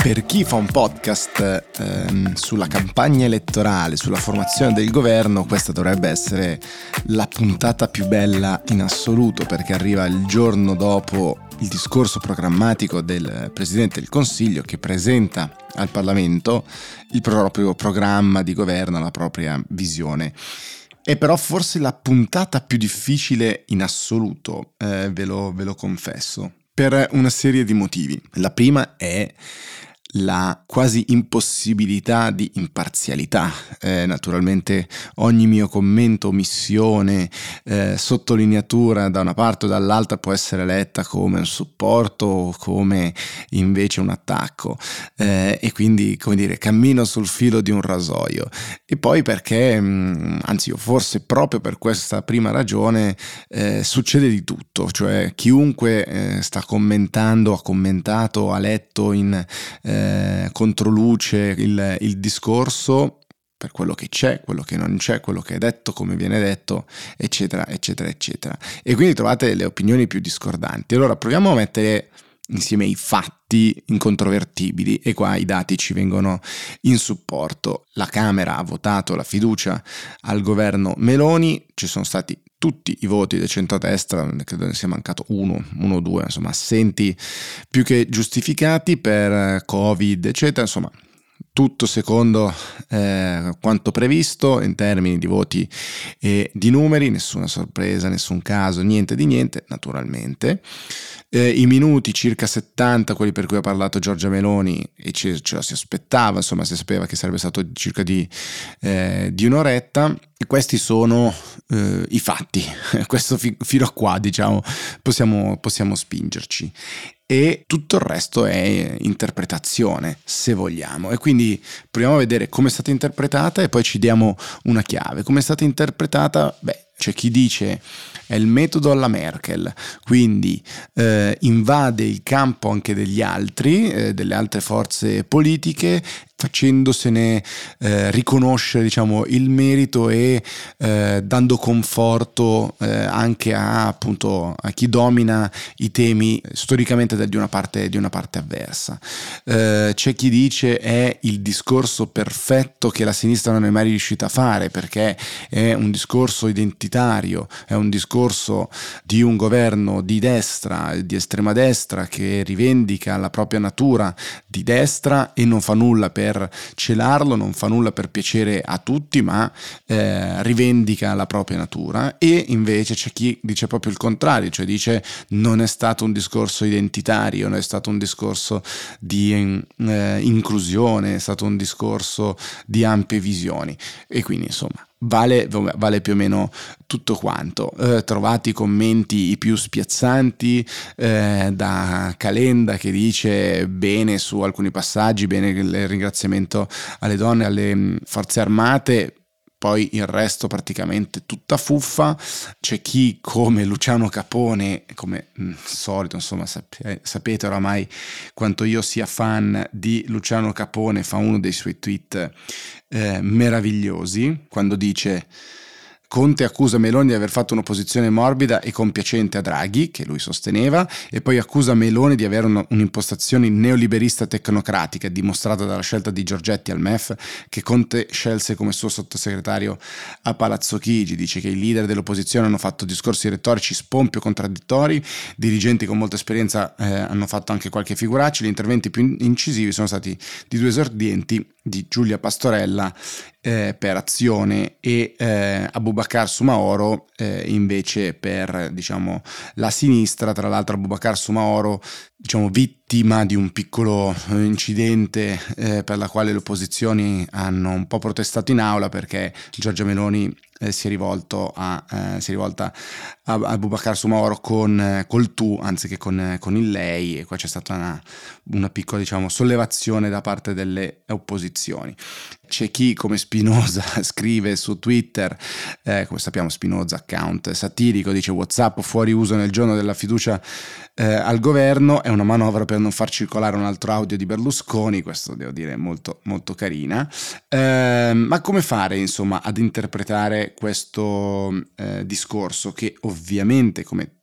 Per chi fa un podcast ehm, sulla campagna elettorale, sulla formazione del governo, questa dovrebbe essere la puntata più bella in assoluto perché arriva il giorno dopo il discorso programmatico del Presidente del Consiglio che presenta al Parlamento il proprio programma di governo, la propria visione. È però forse la puntata più difficile in assoluto, eh, ve, lo, ve lo confesso, per una serie di motivi. La prima è la quasi impossibilità di imparzialità. Eh, naturalmente ogni mio commento, omissione, eh, sottolineatura da una parte o dall'altra può essere letta come un supporto o come invece un attacco. Eh, e quindi come dire cammino sul filo di un rasoio. E poi perché mh, mm, anzi forse proprio per questa prima ragione eh, succede di tutto. Cioè chiunque eh, sta commentando ha commentato ha letto in eh, controluce il, il discorso per quello che c'è, quello che non c'è, quello che è detto, come viene detto, eccetera, eccetera, eccetera. E quindi trovate le opinioni più discordanti. Allora proviamo a mettere insieme i fatti incontrovertibili e qua i dati ci vengono in supporto. La Camera ha votato la fiducia al governo Meloni, ci sono stati tutti i voti del centrodestra, credo ne sia mancato uno, uno o due, insomma, assenti più che giustificati per Covid, eccetera, insomma, tutto secondo eh, quanto previsto in termini di voti e di numeri, nessuna sorpresa, nessun caso, niente di niente, naturalmente. Eh, I minuti, circa 70, quelli per cui ha parlato Giorgia Meloni, e ce, ce lo si aspettava, insomma si sapeva che sarebbe stato circa di, eh, di un'oretta, e questi sono eh, i fatti, questo fi- fino a qua diciamo possiamo, possiamo spingerci e tutto il resto è interpretazione, se vogliamo. E quindi proviamo a vedere come è stata interpretata e poi ci diamo una chiave. Come è stata interpretata? Beh, c'è chi dice è il metodo alla Merkel, quindi eh, invade il campo anche degli altri, eh, delle altre forze politiche facendosene eh, riconoscere diciamo, il merito e eh, dando conforto eh, anche a, appunto, a, chi domina i temi storicamente di una parte, di una parte avversa. Eh, c'è chi dice è il discorso perfetto che la sinistra non è mai riuscita a fare perché è un discorso identitario, è un discorso di un governo di destra, di estrema destra che rivendica la propria natura di destra e non fa nulla per per celarlo, non fa nulla per piacere a tutti, ma eh, rivendica la propria natura. E invece c'è chi dice proprio il contrario, cioè dice non è stato un discorso identitario, non è stato un discorso di eh, inclusione, è stato un discorso di ampie visioni. E quindi insomma Vale, vale, più o meno tutto quanto. Eh, trovate i commenti i più spiazzanti eh, da Calenda che dice bene su alcuni passaggi, bene il ringraziamento alle donne, alle mm, forze armate, poi il resto praticamente tutta fuffa. C'è chi come Luciano Capone, come mh, mm, solito, insomma, sap- sapete oramai quanto io sia fan di Luciano Capone, fa uno dei suoi tweet eh, meravigliosi quando dice Conte accusa Meloni di aver fatto un'opposizione morbida e compiacente a Draghi, che lui sosteneva, e poi accusa Meloni di avere una, un'impostazione neoliberista tecnocratica, dimostrata dalla scelta di Giorgetti al MEF, che Conte scelse come suo sottosegretario a Palazzo Chigi. Dice che i leader dell'opposizione hanno fatto discorsi retorici spompio contraddittori, dirigenti con molta esperienza eh, hanno fatto anche qualche figuraccia, gli interventi più incisivi sono stati di due esordienti di Giulia Pastorella eh, per Azione e eh, Abubakar Sumaoro eh, invece per diciamo, la sinistra, tra l'altro Abubakar Sumaoro diciamo, vittima di un piccolo eh, incidente eh, per la quale le opposizioni hanno un po' protestato in aula perché Giorgia Meloni eh, si, è rivolto a, eh, si è rivolta a, a Bubakar Sumaoro con, eh, col tu anziché con, eh, con, il lei e qua c'è stata una, una piccola diciamo, sollevazione da parte delle opposizioni. C'è chi come Spinoza scrive su Twitter, eh, come sappiamo Spinoza account satirico, dice Whatsapp fuori uso nel giorno della fiducia eh, al governo, è una manovra per non far circolare un altro audio di Berlusconi, questo devo dire molto, molto carina. Eh, ma come fare insomma ad interpretare questo eh, discorso che ovviamente come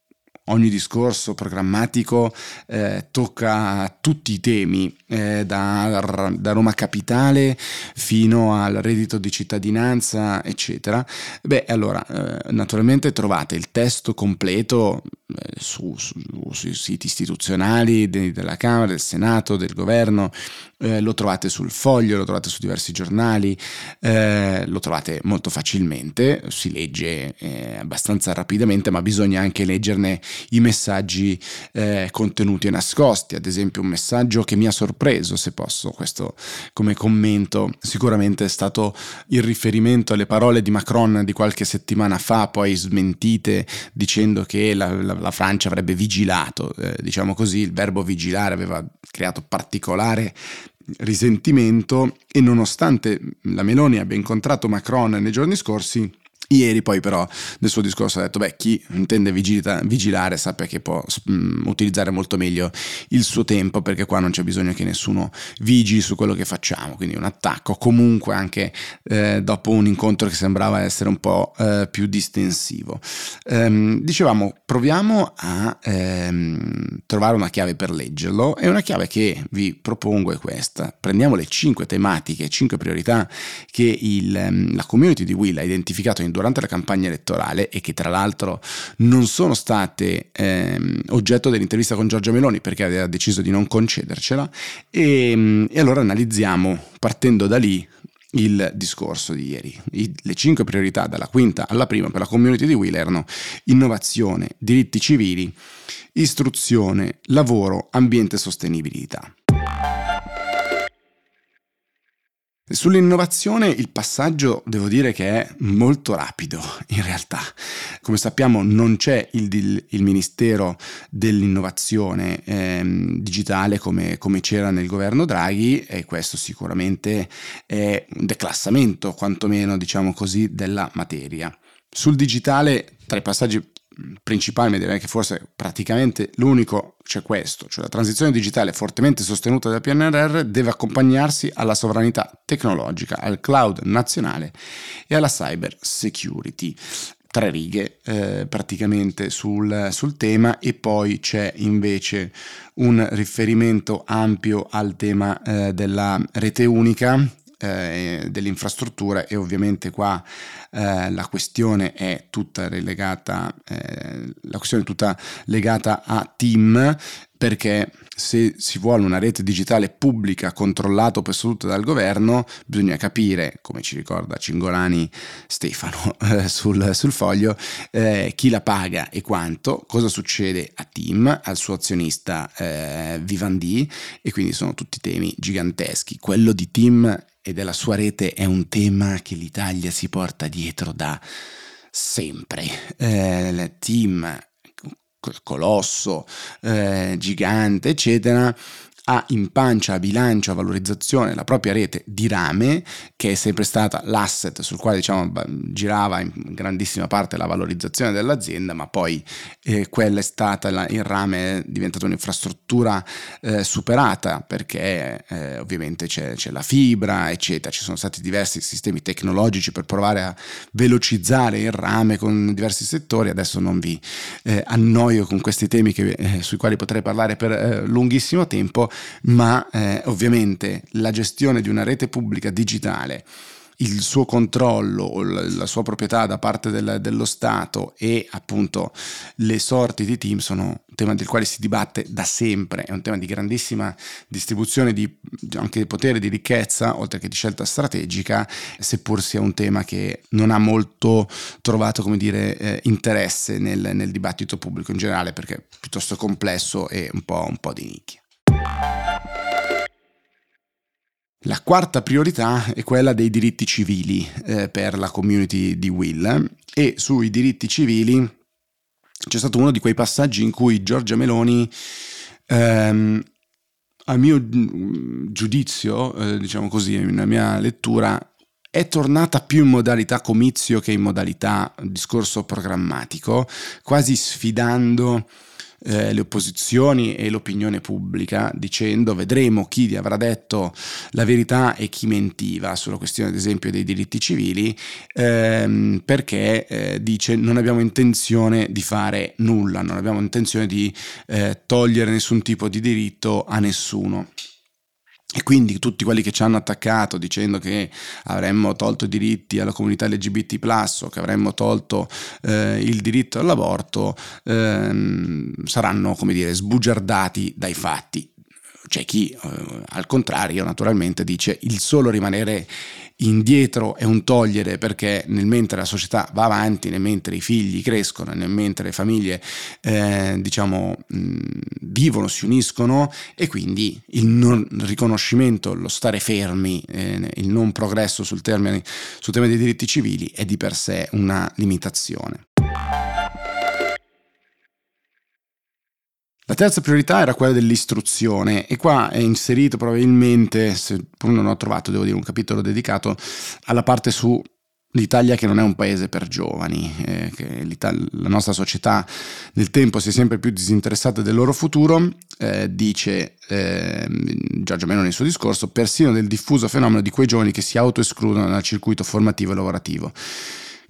ogni discorso programmatico eh, tocca tutti i temi, eh, da, da, Roma Capitale fino al reddito di cittadinanza, eccetera. Beh, allora, eh, naturalmente trovate il testo completo eh, su, su, sui siti istituzionali de, della Camera, del Senato, del Governo, eh, lo trovate sul foglio, lo trovate su diversi giornali, eh, lo trovate molto facilmente, si legge eh, abbastanza rapidamente, ma bisogna anche leggerne i messaggi eh, contenuti e nascosti, ad esempio un messaggio che mi ha sorpreso, se posso, questo come commento, sicuramente è stato il riferimento alle parole di Macron di qualche settimana fa, poi smentite dicendo che la, la, la Francia avrebbe vigilato, eh, diciamo così, il verbo vigilare aveva creato particolare risentimento e nonostante la Meloni abbia incontrato Macron nei giorni scorsi, Ieri poi però nel suo discorso ha detto, beh, chi intende vigilita, vigilare sappia che può um, utilizzare molto meglio il suo tempo perché qua non c'è bisogno che nessuno vigili su quello che facciamo, quindi un attacco comunque anche eh, dopo un incontro che sembrava essere un po' eh, più distensivo. Um, dicevamo, proviamo a um, trovare una chiave per leggerlo e una chiave che vi propongo è questa. Prendiamo le cinque tematiche, cinque priorità che il, la community di Will ha identificato in durante la campagna elettorale e che tra l'altro non sono state ehm, oggetto dell'intervista con Giorgia Meloni perché aveva deciso di non concedercela e, ehm, e allora analizziamo partendo da lì il discorso di ieri. I, le cinque priorità dalla quinta alla prima per la community di Will erano innovazione, diritti civili, istruzione, lavoro, ambiente e sostenibilità. Sull'innovazione il passaggio devo dire che è molto rapido in realtà. Come sappiamo non c'è il, il Ministero dell'innovazione ehm, digitale come, come, c'era nel governo Draghi e questo sicuramente è un declassamento quantomeno diciamo così della materia. Sul digitale tra i passaggi principale, ma direi che forse praticamente l'unico c'è questo, cioè la transizione digitale fortemente sostenuta dal PNRR deve accompagnarsi alla sovranità tecnologica, al cloud nazionale e alla cyber security. Tre righe eh, praticamente sul, sul tema e poi c'è invece un riferimento ampio al tema eh, della rete unica eh, dell'infrastruttura e ovviamente qua eh, la questione è tutta relegata, eh, la questione è tutta legata a team perché se si vuole una rete digitale pubblica controllata o posseduta dal governo, bisogna capire, come ci ricorda Cingolani Stefano eh, sul, sul, foglio, eh, chi la paga e quanto, cosa succede a Team, al suo azionista eh, Vivendi, e quindi sono tutti temi giganteschi. Quello di Team e della sua rete è un tema che l'Italia si porta dietro da sempre. Eh, team colosso, eh, gigante, eccetera, ha in pancia, a bilancio, a valorizzazione la propria rete di rame, che è sempre stata l'asset sul quale diciamo, girava in grandissima parte la valorizzazione dell'azienda, ma poi eh, quella è stata, la, il rame è diventato un'infrastruttura eh, superata perché eh, ovviamente c'è, c'è, la fibra, eccetera, ci sono stati diversi sistemi tecnologici per provare a velocizzare il rame con diversi settori, adesso non vi eh, annoio con questi temi che, eh, sui quali potrei parlare per eh, lunghissimo tempo, ma eh, ovviamente la gestione di una rete pubblica digitale il suo controllo, la sua proprietà da parte del, dello Stato e appunto le sorti di team sono un tema del quale si dibatte da sempre, è un tema di grandissima distribuzione di, anche di potere, di ricchezza, oltre che di scelta strategica, seppur sia un tema che non ha molto trovato come dire, eh, interesse nel, nel, dibattito pubblico in generale perché è piuttosto complesso e un po', un po di nicchia. La quarta priorità è quella dei diritti civili eh, per la community di Will. E sui diritti civili c'è stato uno di quei passaggi in cui Giorgia Meloni, ehm, a mio giudizio, eh, diciamo così, nella mia lettura, è tornata più in modalità comizio che in modalità discorso programmatico, quasi sfidando eh, le opposizioni e l'opinione pubblica dicendo vedremo chi avrà detto la verità e chi mentiva sulla questione ad esempio dei diritti civili ehm, perché eh, dice non abbiamo intenzione di fare nulla, non abbiamo intenzione di eh, togliere nessun tipo di diritto a nessuno. E quindi tutti quelli che ci hanno attaccato dicendo che avremmo tolto i diritti alla comunità LGBT, o che avremmo tolto eh, il diritto all'aborto, ehm, saranno, come dire, sbugiardati dai fatti. C'è chi, eh, al contrario, naturalmente dice il solo rimanere indietro è un togliere perché nel mentre la società va avanti, nel mentre i figli crescono, nel mentre le famiglie eh, diciamo mh, vivono, si uniscono e quindi il non riconoscimento, lo stare fermi, eh, il non progresso sul, termine, sul tema dei diritti civili è di per sé una limitazione. La terza priorità era quella dell'istruzione e qua è inserito probabilmente, seppur non ho trovato, devo dire, un capitolo dedicato alla parte su l'Italia che non è un paese per giovani, eh, che la nostra società nel tempo si è sempre più disinteressata del loro futuro, eh, dice eh, Giorgio Meloni nel suo discorso, persino del diffuso fenomeno di quei giovani che si autoescludono dal circuito formativo e lavorativo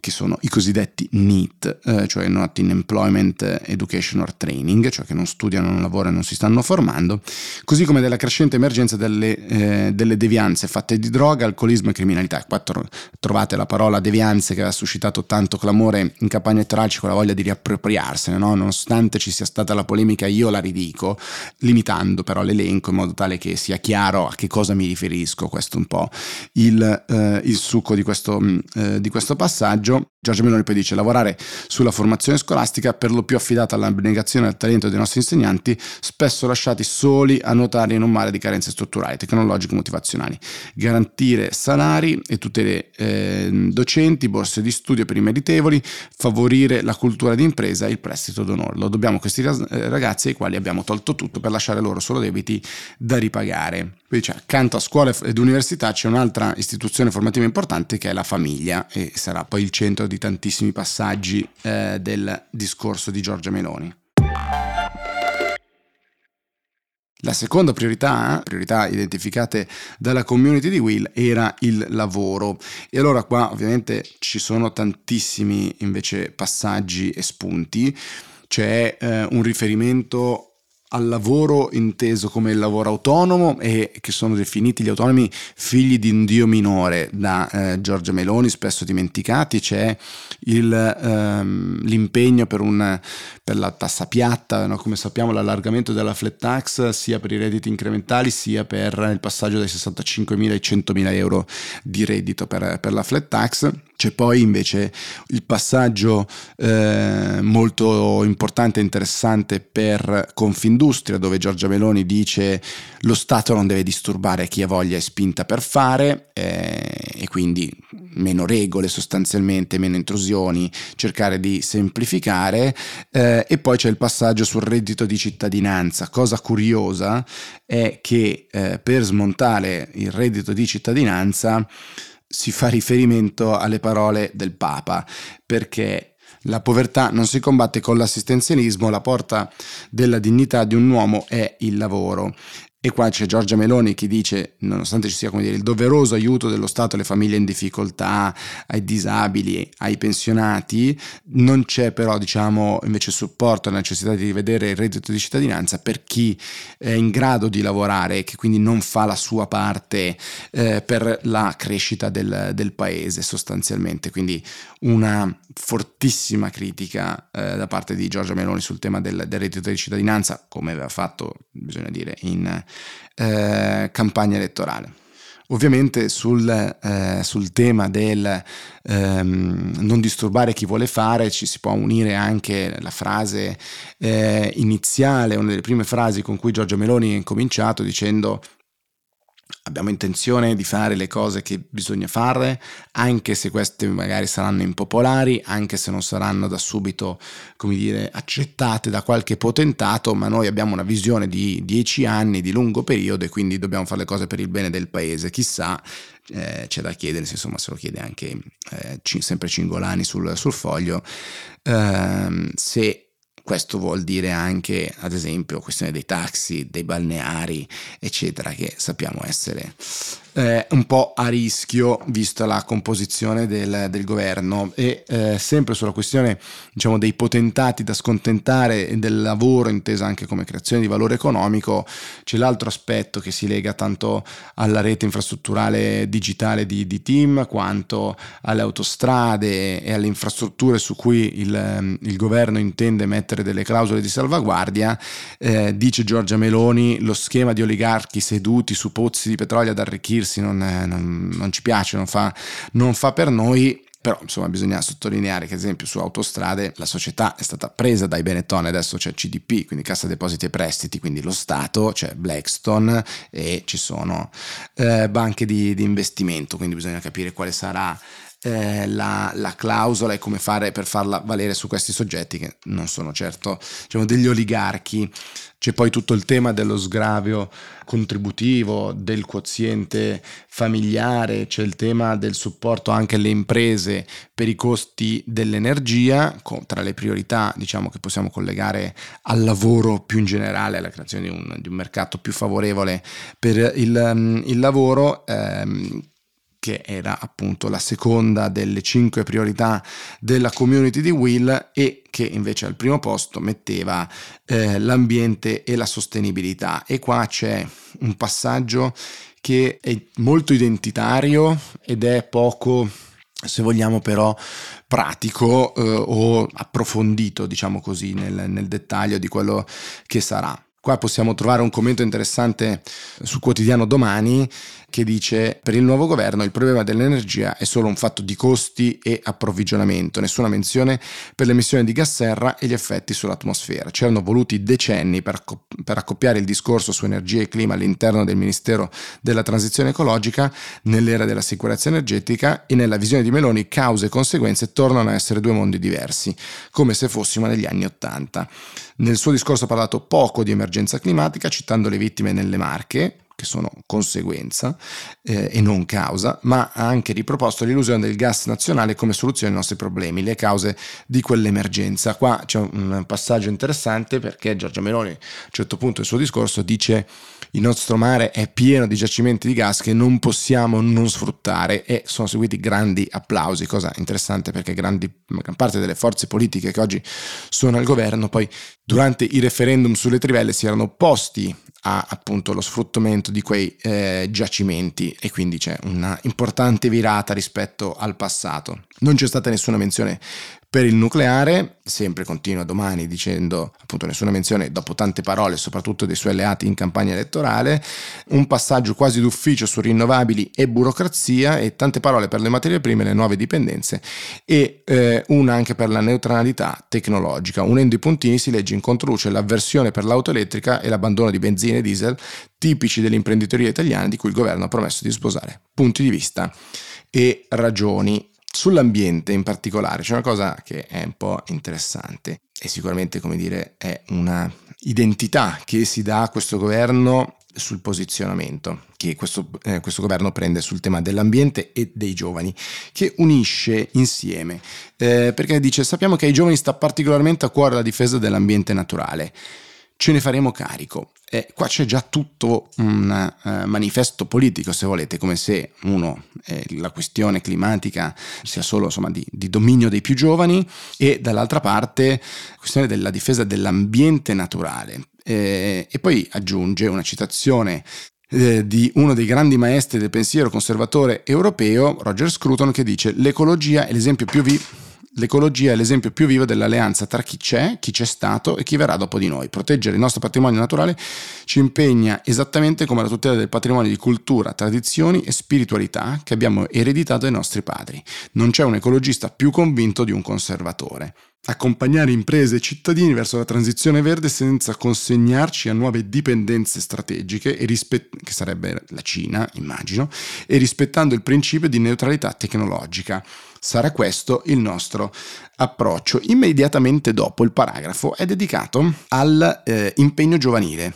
che sono i cosiddetti NEET, eh, cioè Not in Employment Education or Training, cioè che non studiano, non lavorano e non si stanno formando, così come della crescente emergenza delle, eh, delle devianze fatte di droga, alcolismo e criminalità. Qua tro- trovate la parola devianze che aveva suscitato tanto clamore in campagna elettorale, con la voglia di riappropriarsene, no? nonostante ci sia stata la polemica, io la ridico, limitando però l'elenco in modo tale che sia chiaro a che cosa mi riferisco, questo è un po' il, eh, il succo di questo, mm, eh, di questo passaggio Giorgio Meloni poi dice lavorare sulla formazione scolastica per lo più affidata all'abnegazione e al talento dei nostri insegnanti, spesso lasciati soli a nuotare in un mare di carenze strutturali, tecnologiche e motivazionali. Garantire salari e tutele eh, docenti, borse di studio per i meritevoli, favorire la cultura di impresa e il prestito d'onore. Lo dobbiamo a questi eh, ragazzi ai quali abbiamo tolto tutto per lasciare loro solo debiti da ripagare. Poi c'è, accanto a scuole ed università c'è un'altra istituzione formativa importante che è la famiglia e sarà poi il centro di tantissimi passaggi eh, del discorso di Giorgia Meloni. La seconda priorità, priorità identificate dalla community di Will, era il lavoro. E allora qua ovviamente ci sono tantissimi invece passaggi e spunti. C'è eh, un riferimento al lavoro inteso come il lavoro autonomo e che sono definiti gli autonomi figli di un dio minore da eh, Giorgia Meloni, spesso dimenticati, c'è il, ehm, l'impegno per, un, per, la tassa piatta, no? come sappiamo l'allargamento della flat tax sia per i redditi incrementali sia per il passaggio dai 65.000 ai 100.000 euro di reddito per, per la flat tax. C'è poi invece il passaggio eh, molto importante e interessante per Confindustria, dove Giorgia Meloni dice lo Stato non deve disturbare chi ha voglia e spinta per fare eh, e quindi meno regole sostanzialmente, meno intrusioni, cercare di semplificare eh, e poi c'è il passaggio sul reddito di cittadinanza. Cosa curiosa è che eh, per smontare il reddito di cittadinanza si fa riferimento alle parole del Papa, perché la povertà non si combatte con l'assistenzialismo, la porta della dignità di un uomo è il lavoro. E qua c'è Giorgia Meloni che dice, nonostante ci sia dire, il doveroso aiuto dello Stato alle famiglie in difficoltà, ai disabili, ai pensionati, non c'è però diciamo, invece supporto alla necessità di rivedere il reddito di cittadinanza per chi è in grado di lavorare e che quindi non fa la sua parte eh, per la crescita del, del, paese sostanzialmente. Quindi una fortissima critica eh, da parte di Giorgia Meloni sul tema del, del reddito di cittadinanza, come aveva fatto, bisogna dire, in eh, campagna elettorale. Ovviamente sul, eh, sul tema del ehm, non disturbare chi vuole fare ci si può unire anche la frase eh, iniziale, una delle prime frasi con cui Giorgio Meloni ha incominciato dicendo abbiamo intenzione di fare le cose che bisogna fare, anche se queste magari saranno impopolari, anche se non saranno da subito, come dire, accettate da qualche potentato, ma noi abbiamo una visione di dieci anni, di lungo periodo e quindi dobbiamo fare le cose per il bene del paese. Chissà, eh, c'è da chiedersi, insomma, se lo chiede anche eh, sempre Cingolani sul, sul foglio, eh, se questo vuol dire anche, ad esempio, questione dei taxi, dei balneari, eccetera, che sappiamo essere eh, un po' a rischio vista la composizione del, del governo. E eh, sempre sulla questione diciamo, dei potentati da scontentare e del lavoro intesa anche come creazione di valore economico c'è l'altro aspetto che si lega tanto alla rete infrastrutturale digitale di, di Team quanto alle autostrade e alle infrastrutture su cui il, il governo intende mettere delle clausole di salvaguardia eh, dice Giorgia Meloni lo schema di oligarchi seduti su pozzi di petrolio ad arricchirsi non, non, non ci piace, non fa, non fa per noi, però insomma bisogna sottolineare che ad esempio su autostrade la società è stata presa dai Benetton adesso c'è CDP quindi Cassa Depositi e Prestiti quindi lo Stato c'è Blackstone e ci sono eh, banche di, di, investimento quindi bisogna capire quale sarà eh, la, la, clausola e come fare per farla valere su questi soggetti che non sono certo diciamo, degli oligarchi. C'è poi tutto il tema dello sgravio contributivo, del quoziente familiare, c'è il tema del supporto anche alle imprese per i costi dell'energia, tra le priorità diciamo, che possiamo collegare al lavoro più in generale, alla creazione di un, di un mercato più favorevole per il, il lavoro. Ehm, che era appunto la seconda delle cinque priorità della community di Will e che invece al primo posto metteva eh, l'ambiente e la sostenibilità. E qua c'è un passaggio che è molto identitario ed è poco se vogliamo però pratico eh, o approfondito diciamo così nel, nel dettaglio di quello che sarà. Qua possiamo trovare un commento interessante sul quotidiano domani che dice per il nuovo governo il problema dell'energia è solo un fatto di costi e approvvigionamento, nessuna menzione per l'emissione di gas serra e gli effetti sull'atmosfera. C'erano voluti decenni per, per accoppiare il discorso su energia e clima all'interno del Ministero della Transizione Ecologica nell'era della sicurezza energetica e nella visione di Meloni cause e conseguenze tornano a essere due mondi diversi, come se fossimo negli anni Ottanta. Nel suo discorso ha parlato poco di emergenza climatica, citando le vittime nelle Marche, che sono conseguenza eh, e non causa, ma ha anche riproposto l'illusione del gas nazionale come soluzione ai nostri problemi, le cause di quell'emergenza. Qua c'è un passaggio interessante perché Giorgia Meloni a un certo punto del suo discorso dice il nostro mare è pieno di giacimenti di gas che non possiamo non sfruttare e sono seguiti grandi applausi, cosa interessante perché grandi, gran parte delle forze politiche che oggi sono al governo poi durante i referendum sulle trivelle si erano opposti a appunto lo sfruttamento di quei eh, giacimenti e quindi c'è una importante virata rispetto al passato. Non c'è stata nessuna menzione per il nucleare, sempre continua domani dicendo appunto nessuna menzione dopo tante parole, soprattutto dei suoi alleati in campagna elettorale, un passaggio quasi d'ufficio su rinnovabili e burocrazia e tante parole per le materie prime e le nuove dipendenze e eh, una anche per la neutralità tecnologica. Unendo i puntini si legge in controluce l'avversione per l'auto elettrica e l'abbandono di benzina e diesel tipici dell'imprenditoria italiana di cui il governo ha promesso di sposare punti di vista e ragioni Sull'ambiente in particolare c'è una cosa che è un po' interessante e sicuramente, come dire, è una identità che si dà a questo governo sul posizionamento che questo, eh, questo, governo prende sul tema dell'ambiente e dei giovani, che unisce insieme, eh, perché dice sappiamo che ai giovani sta particolarmente a cuore la difesa dell'ambiente naturale ce ne faremo carico. E qua c'è già tutto un uh, manifesto politico, se volete, come se uno, eh, la questione climatica sia solo insomma, di, di, dominio dei più giovani e dall'altra parte la questione della difesa dell'ambiente naturale. Eh, e poi aggiunge una citazione eh, di uno dei grandi maestri del pensiero conservatore europeo, Roger Scruton, che dice l'ecologia è l'esempio più vivo L'ecologia è l'esempio più vivo dell'alleanza tra chi c'è, chi c'è stato e chi verrà dopo di noi. Proteggere il nostro patrimonio naturale ci impegna esattamente come la tutela del patrimonio di cultura, tradizioni e spiritualità che abbiamo ereditato dai nostri padri. Non c'è un ecologista più convinto di un conservatore accompagnare imprese e cittadini verso la transizione verde senza consegnarci a nuove dipendenze strategiche, rispett- che sarebbe la Cina, immagino, e rispettando il principio di neutralità tecnologica. Sarà questo il nostro approccio. Immediatamente dopo il paragrafo è dedicato all'impegno eh, giovanile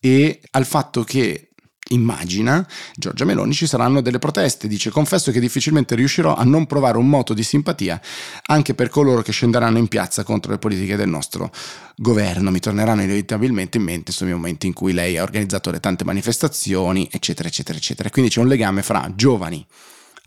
e al fatto che immagina Giorgia Meloni ci saranno delle proteste. Dice confesso che difficilmente riuscirò a non provare un moto di simpatia anche per coloro che scenderanno in piazza contro le politiche del nostro governo. Mi torneranno inevitabilmente in mente i momenti in cui lei ha organizzato le tante manifestazioni, eccetera, eccetera, eccetera. Quindi c'è un legame fra giovani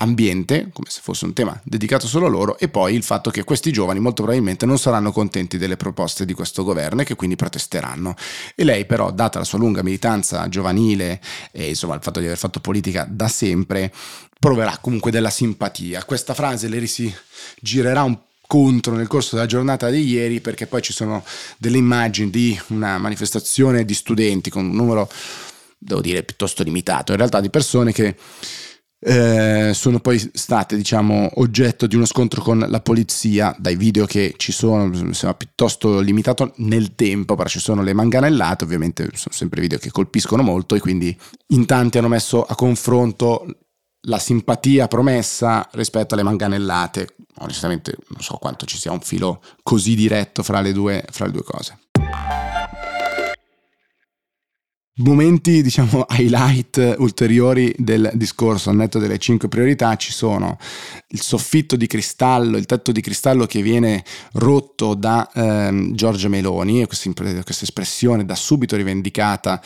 ambiente, come se fosse un tema dedicato solo a loro, e poi il fatto che questi giovani molto probabilmente non saranno contenti delle proposte di questo governo e che quindi protesteranno. E lei però, data la sua lunga militanza giovanile e insomma il fatto di aver fatto politica da sempre, proverà comunque della simpatia. Questa frase le si girerà un contro nel corso della giornata di ieri perché poi ci sono delle immagini di una manifestazione di studenti con un numero devo dire piuttosto limitato in realtà di persone che eh, sono poi state diciamo oggetto di uno scontro con la polizia dai video che ci sono sembra piuttosto limitato nel tempo però ci sono le manganellate ovviamente sono sempre video che colpiscono molto e quindi in tanti hanno messo a confronto la simpatia promessa rispetto alle manganellate. Onestamente non so quanto ci sia un filo così diretto fra le due, fra le due cose Momenti, diciamo, highlight ulteriori del discorso, al netto delle cinque priorità, ci sono il soffitto di cristallo, il tetto di cristallo che viene rotto da ehm, Giorgia Meloni, e questa, questa espressione da subito rivendicata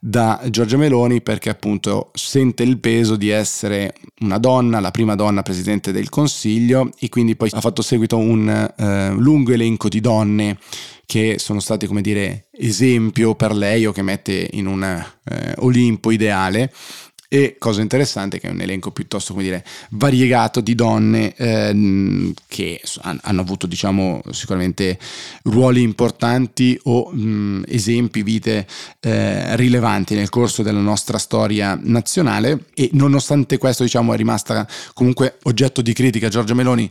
da Giorgia Meloni perché appunto sente il peso di essere una donna, la prima donna presidente del Consiglio e quindi poi ha fatto seguito un eh, lungo elenco di donne che sono stati, come dire, esempio per lei o che mette in un eh, Olimpo ideale. E cosa interessante che è un elenco piuttosto come dire variegato di donne ehm, che hanno avuto diciamo sicuramente ruoli importanti o mh, esempi vite eh, rilevanti nel corso della nostra storia nazionale. E nonostante questo diciamo è rimasta comunque oggetto di critica Giorgia Meloni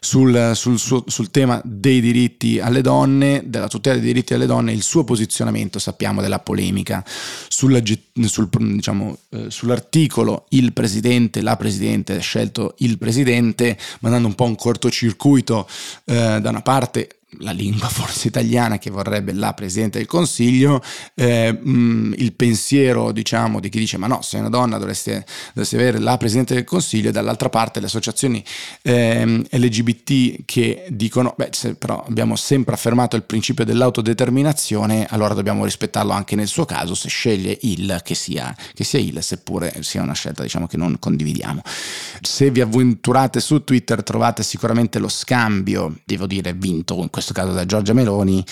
sul, sul, sul, sul tema dei diritti alle donne della tutela dei diritti alle donne il suo posizionamento sappiamo della polemica sulla, sul, diciamo, eh, sulla articolo il presidente, la presidente, ha scelto il presidente, mandando un po' un cortocircuito eh, da una parte la lingua forse italiana che vorrebbe la Presidente del Consiglio, eh, mh, mm, il pensiero diciamo di chi dice ma no, sei una donna dovresti, dovresti avere la Presidente del Consiglio e dall'altra parte le associazioni eh, LGBT che dicono beh se però abbiamo sempre affermato il principio dell'autodeterminazione allora dobbiamo rispettarlo anche nel suo caso se sceglie il che sia, che sia il seppure sia una scelta diciamo che non condividiamo. Se vi avventurate su Twitter trovate sicuramente lo scambio, devo dire vinto in questo caso da Giorgia Meloni,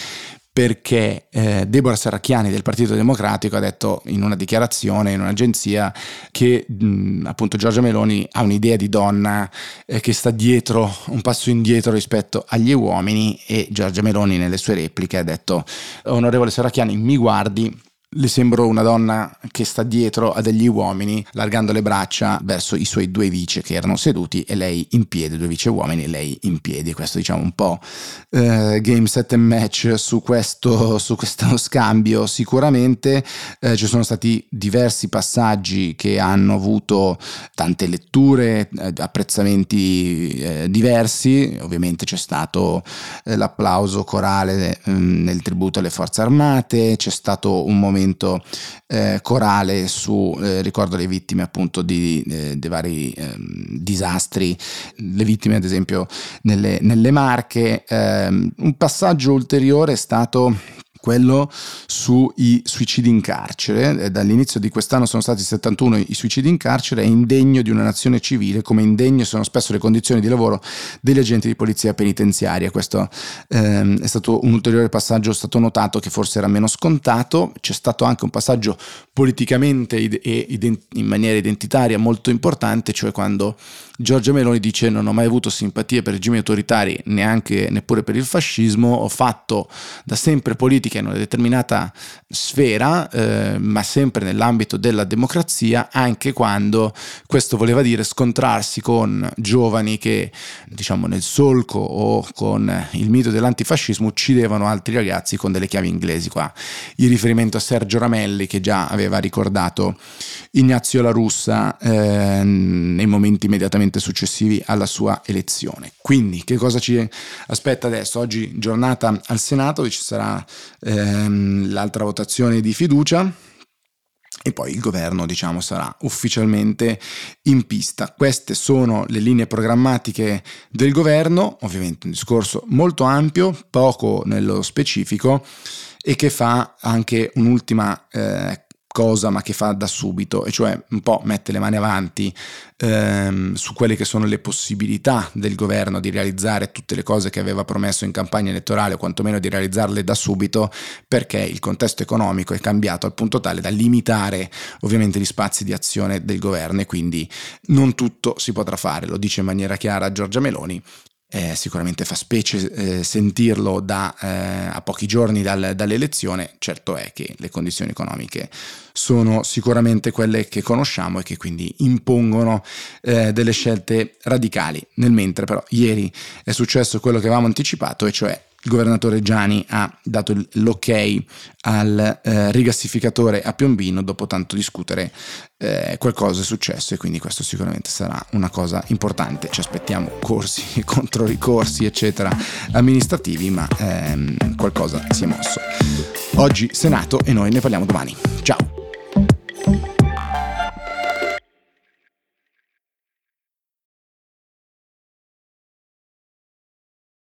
perché eh, Deborah Serracchiani del Partito Democratico ha detto in una dichiarazione in un'agenzia che mh, appunto Giorgia Meloni ha un'idea di donna eh, che sta dietro, un passo indietro rispetto agli uomini e Giorgia Meloni nelle sue repliche ha detto onorevole Serracchiani mi guardi le sembro una donna che sta dietro a degli uomini, largando le braccia verso i suoi due vice che erano seduti e lei in piedi, due vice uomini e lei in piedi. Questo diciamo un po' eh, game set and match su questo, su questo scambio. Sicuramente eh, ci sono stati diversi passaggi che hanno avuto tante letture, eh, apprezzamenti eh, diversi. Ovviamente c'è stato eh, l'applauso corale mm, nel tributo alle forze armate, c'è stato un momento momento eh, corale su, eh, ricordo le vittime appunto di, eh, dei vari ehm, disastri, le vittime ad esempio nelle, nelle Marche. Ehm, un passaggio ulteriore è stato quello sui suicidi in carcere. Eh, dall'inizio di quest'anno sono stati 71 i suicidi in carcere, è indegno di una nazione civile, come indegno sono spesso le condizioni di lavoro degli agenti di polizia penitenziaria. Questo ehm, è stato un ulteriore passaggio, è stato notato che forse era meno scontato, c'è stato anche un passaggio politicamente e in maniera identitaria molto importante, cioè quando Giorgia Meloni dice non ho mai avuto simpatia per regimi autoritari, neanche neppure per il fascismo, ho fatto da sempre politica in una determinata sfera, eh, ma sempre nell'ambito della democrazia, anche quando questo voleva dire scontrarsi con giovani che, diciamo, nel solco o con il mito dell'antifascismo uccidevano altri ragazzi con delle chiavi inglesi. Qua il riferimento a Sergio Ramelli che già aveva ricordato Ignazio La Russa eh, nei momenti immediatamente successivi alla sua elezione. Quindi che cosa ci aspetta adesso? Oggi giornata al Senato, ci sarà ehm, l'altra votazione di fiducia e poi il governo diciamo sarà ufficialmente in pista. Queste sono le linee programmatiche del governo, ovviamente un discorso molto ampio, poco nello specifico e che fa anche un'ultima eh, cosa ma che fa da subito e cioè un po' mette le mani avanti ehm, su quelle che sono le possibilità del governo di realizzare tutte le cose che aveva promesso in campagna elettorale o quantomeno di realizzarle da subito perché il contesto economico è cambiato al punto tale da limitare ovviamente gli spazi di azione del governo e quindi non tutto si potrà fare, lo dice in maniera chiara Giorgia Meloni eh, sicuramente fa specie eh, sentirlo da, eh, a pochi giorni dal, dall'elezione, certo è che le condizioni economiche sono sicuramente quelle che conosciamo e che quindi impongono eh, delle scelte radicali. Nel mentre però ieri è successo quello che avevamo anticipato, e cioè il governatore Gianni ha dato l'ok al eh, rigassificatore a Piombino dopo tanto discutere eh, qualcosa è successo e quindi questo sicuramente sarà una cosa importante. Ci aspettiamo corsi contro ricorsi eccetera amministrativi ma ehm, qualcosa si è mosso. Oggi Senato e noi ne parliamo domani. Ciao